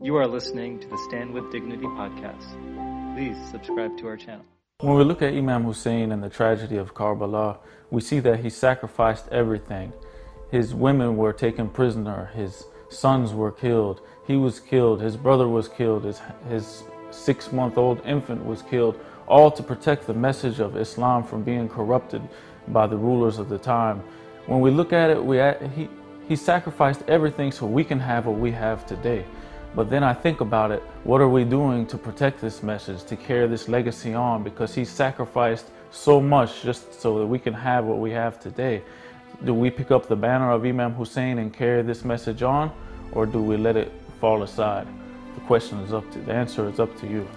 You are listening to the Stand with Dignity podcast. Please subscribe to our channel. When we look at Imam Hussein and the tragedy of Karbala, we see that he sacrificed everything. His women were taken prisoner, his sons were killed, he was killed, his brother was killed, his, his six month old infant was killed, all to protect the message of Islam from being corrupted by the rulers of the time. When we look at it, we, he, he sacrificed everything so we can have what we have today. But then I think about it, what are we doing to protect this message, to carry this legacy on? Because he sacrificed so much just so that we can have what we have today. Do we pick up the banner of Imam Hussein and carry this message on, or do we let it fall aside? The question is up to, the answer is up to you.